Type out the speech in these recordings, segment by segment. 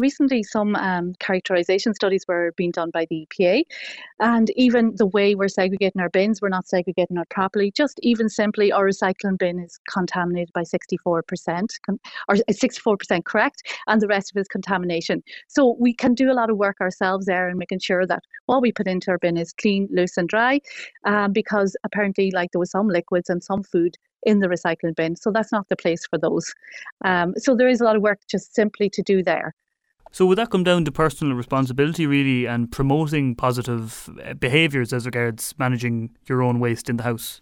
Recently, some um, characterisation studies were being done by the EPA, and even the way we're segregating our bins, we're not segregating it properly. Just even simply, our recycling bin is contaminated by 64%, or 64% correct, and the rest of it is contamination. So we can do a lot of work ourselves there and making sure that what we put into our bin is clean, loose, and dry, um, because apparently, like there was some liquids and some food in the recycling bin. So that's not the place for those. Um, so there is a lot of work just simply to do there. So would that come down to personal responsibility really and promoting positive uh, behaviours as regards managing your own waste in the house?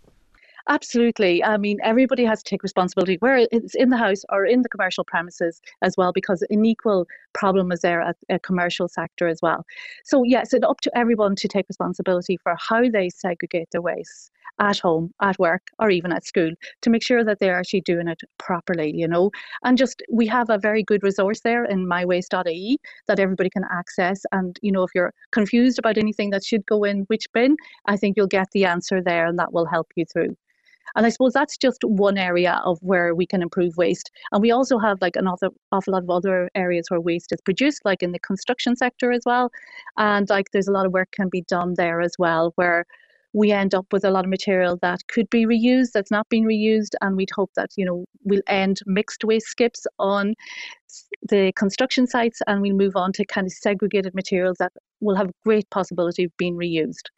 Absolutely. I mean, everybody has to take responsibility, where it's in the house or in the commercial premises as well, because an equal problem is there at a commercial sector as well. So, yes, it's up to everyone to take responsibility for how they segregate their waste at home, at work, or even at school to make sure that they're actually doing it properly, you know. And just we have a very good resource there in mywaste.ie that everybody can access. And, you know, if you're confused about anything that should go in which bin, I think you'll get the answer there and that will help you through. And I suppose that's just one area of where we can improve waste. And we also have like another awful lot of other areas where waste is produced, like in the construction sector as well. And like there's a lot of work can be done there as well, where we end up with a lot of material that could be reused that's not being reused and we'd hope that you know we'll end mixed waste skips on the construction sites and we'll move on to kind of segregated materials that will have great possibility of being reused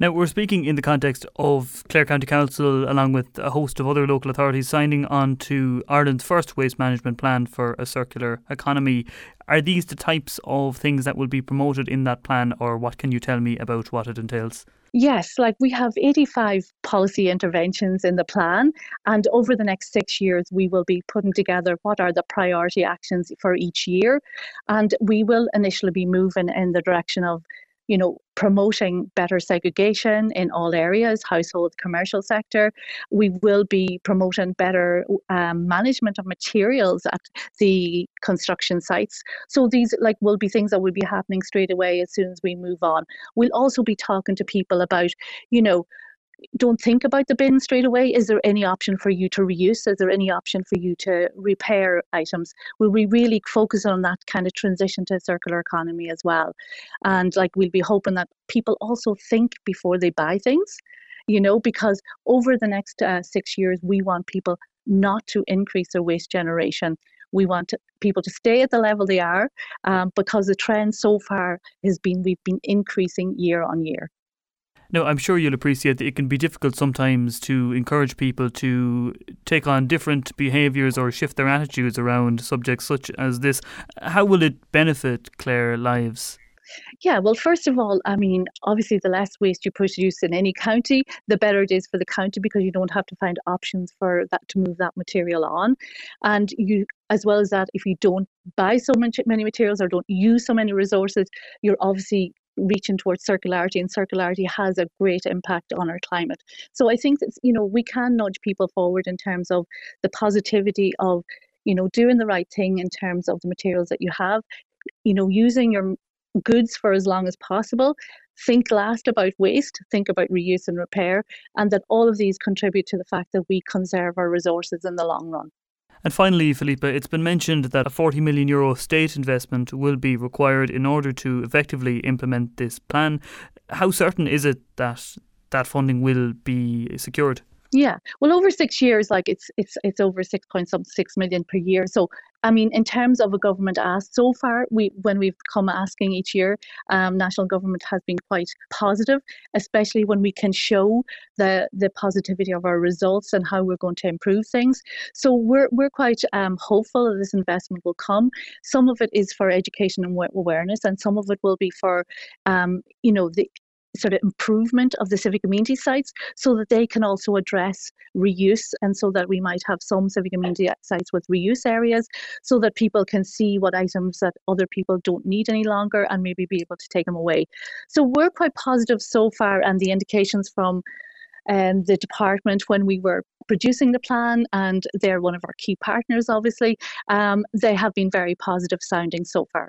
now, we're speaking in the context of Clare County Council, along with a host of other local authorities, signing on to Ireland's first waste management plan for a circular economy. Are these the types of things that will be promoted in that plan, or what can you tell me about what it entails? Yes, like we have 85 policy interventions in the plan, and over the next six years, we will be putting together what are the priority actions for each year. And we will initially be moving in the direction of you know, promoting better segregation in all areas, household, commercial sector. We will be promoting better um, management of materials at the construction sites. So these like will be things that will be happening straight away as soon as we move on. We'll also be talking to people about, you know, don't think about the bin straight away. Is there any option for you to reuse? Is there any option for you to repair items? Will we really focus on that kind of transition to a circular economy as well? And like we'll be hoping that people also think before they buy things, you know, because over the next uh, six years, we want people not to increase their waste generation. We want people to stay at the level they are um, because the trend so far has been we've been increasing year on year. Now, I'm sure you'll appreciate that it can be difficult sometimes to encourage people to take on different behaviours or shift their attitudes around subjects such as this. How will it benefit Clare lives? Yeah, well, first of all, I mean, obviously, the less waste you produce in any county, the better it is for the county because you don't have to find options for that to move that material on. And you, as well as that, if you don't buy so much, many materials or don't use so many resources, you're obviously reaching towards circularity and circularity has a great impact on our climate. So i think that you know we can nudge people forward in terms of the positivity of you know doing the right thing in terms of the materials that you have. You know using your goods for as long as possible. Think last about waste think about reuse and repair and that all of these contribute to the fact that we conserve our resources in the long run and finally, Philippa, it's been mentioned that a 40 million euro state investment will be required in order to effectively implement this plan. How certain is it that that funding will be secured? Yeah, well, over six years, like it's it's it's over six point some six million per year. So, I mean, in terms of a government ask, so far we when we've come asking each year, um, national government has been quite positive, especially when we can show the the positivity of our results and how we're going to improve things. So we're we're quite um, hopeful that this investment will come. Some of it is for education and awareness, and some of it will be for, um, you know, the sort of improvement of the civic amenity sites so that they can also address reuse and so that we might have some civic amenity sites with reuse areas so that people can see what items that other people don't need any longer and maybe be able to take them away. So we're quite positive so far and the indications from um, the department when we were producing the plan, and they're one of our key partners, obviously. Um, they have been very positive sounding so far.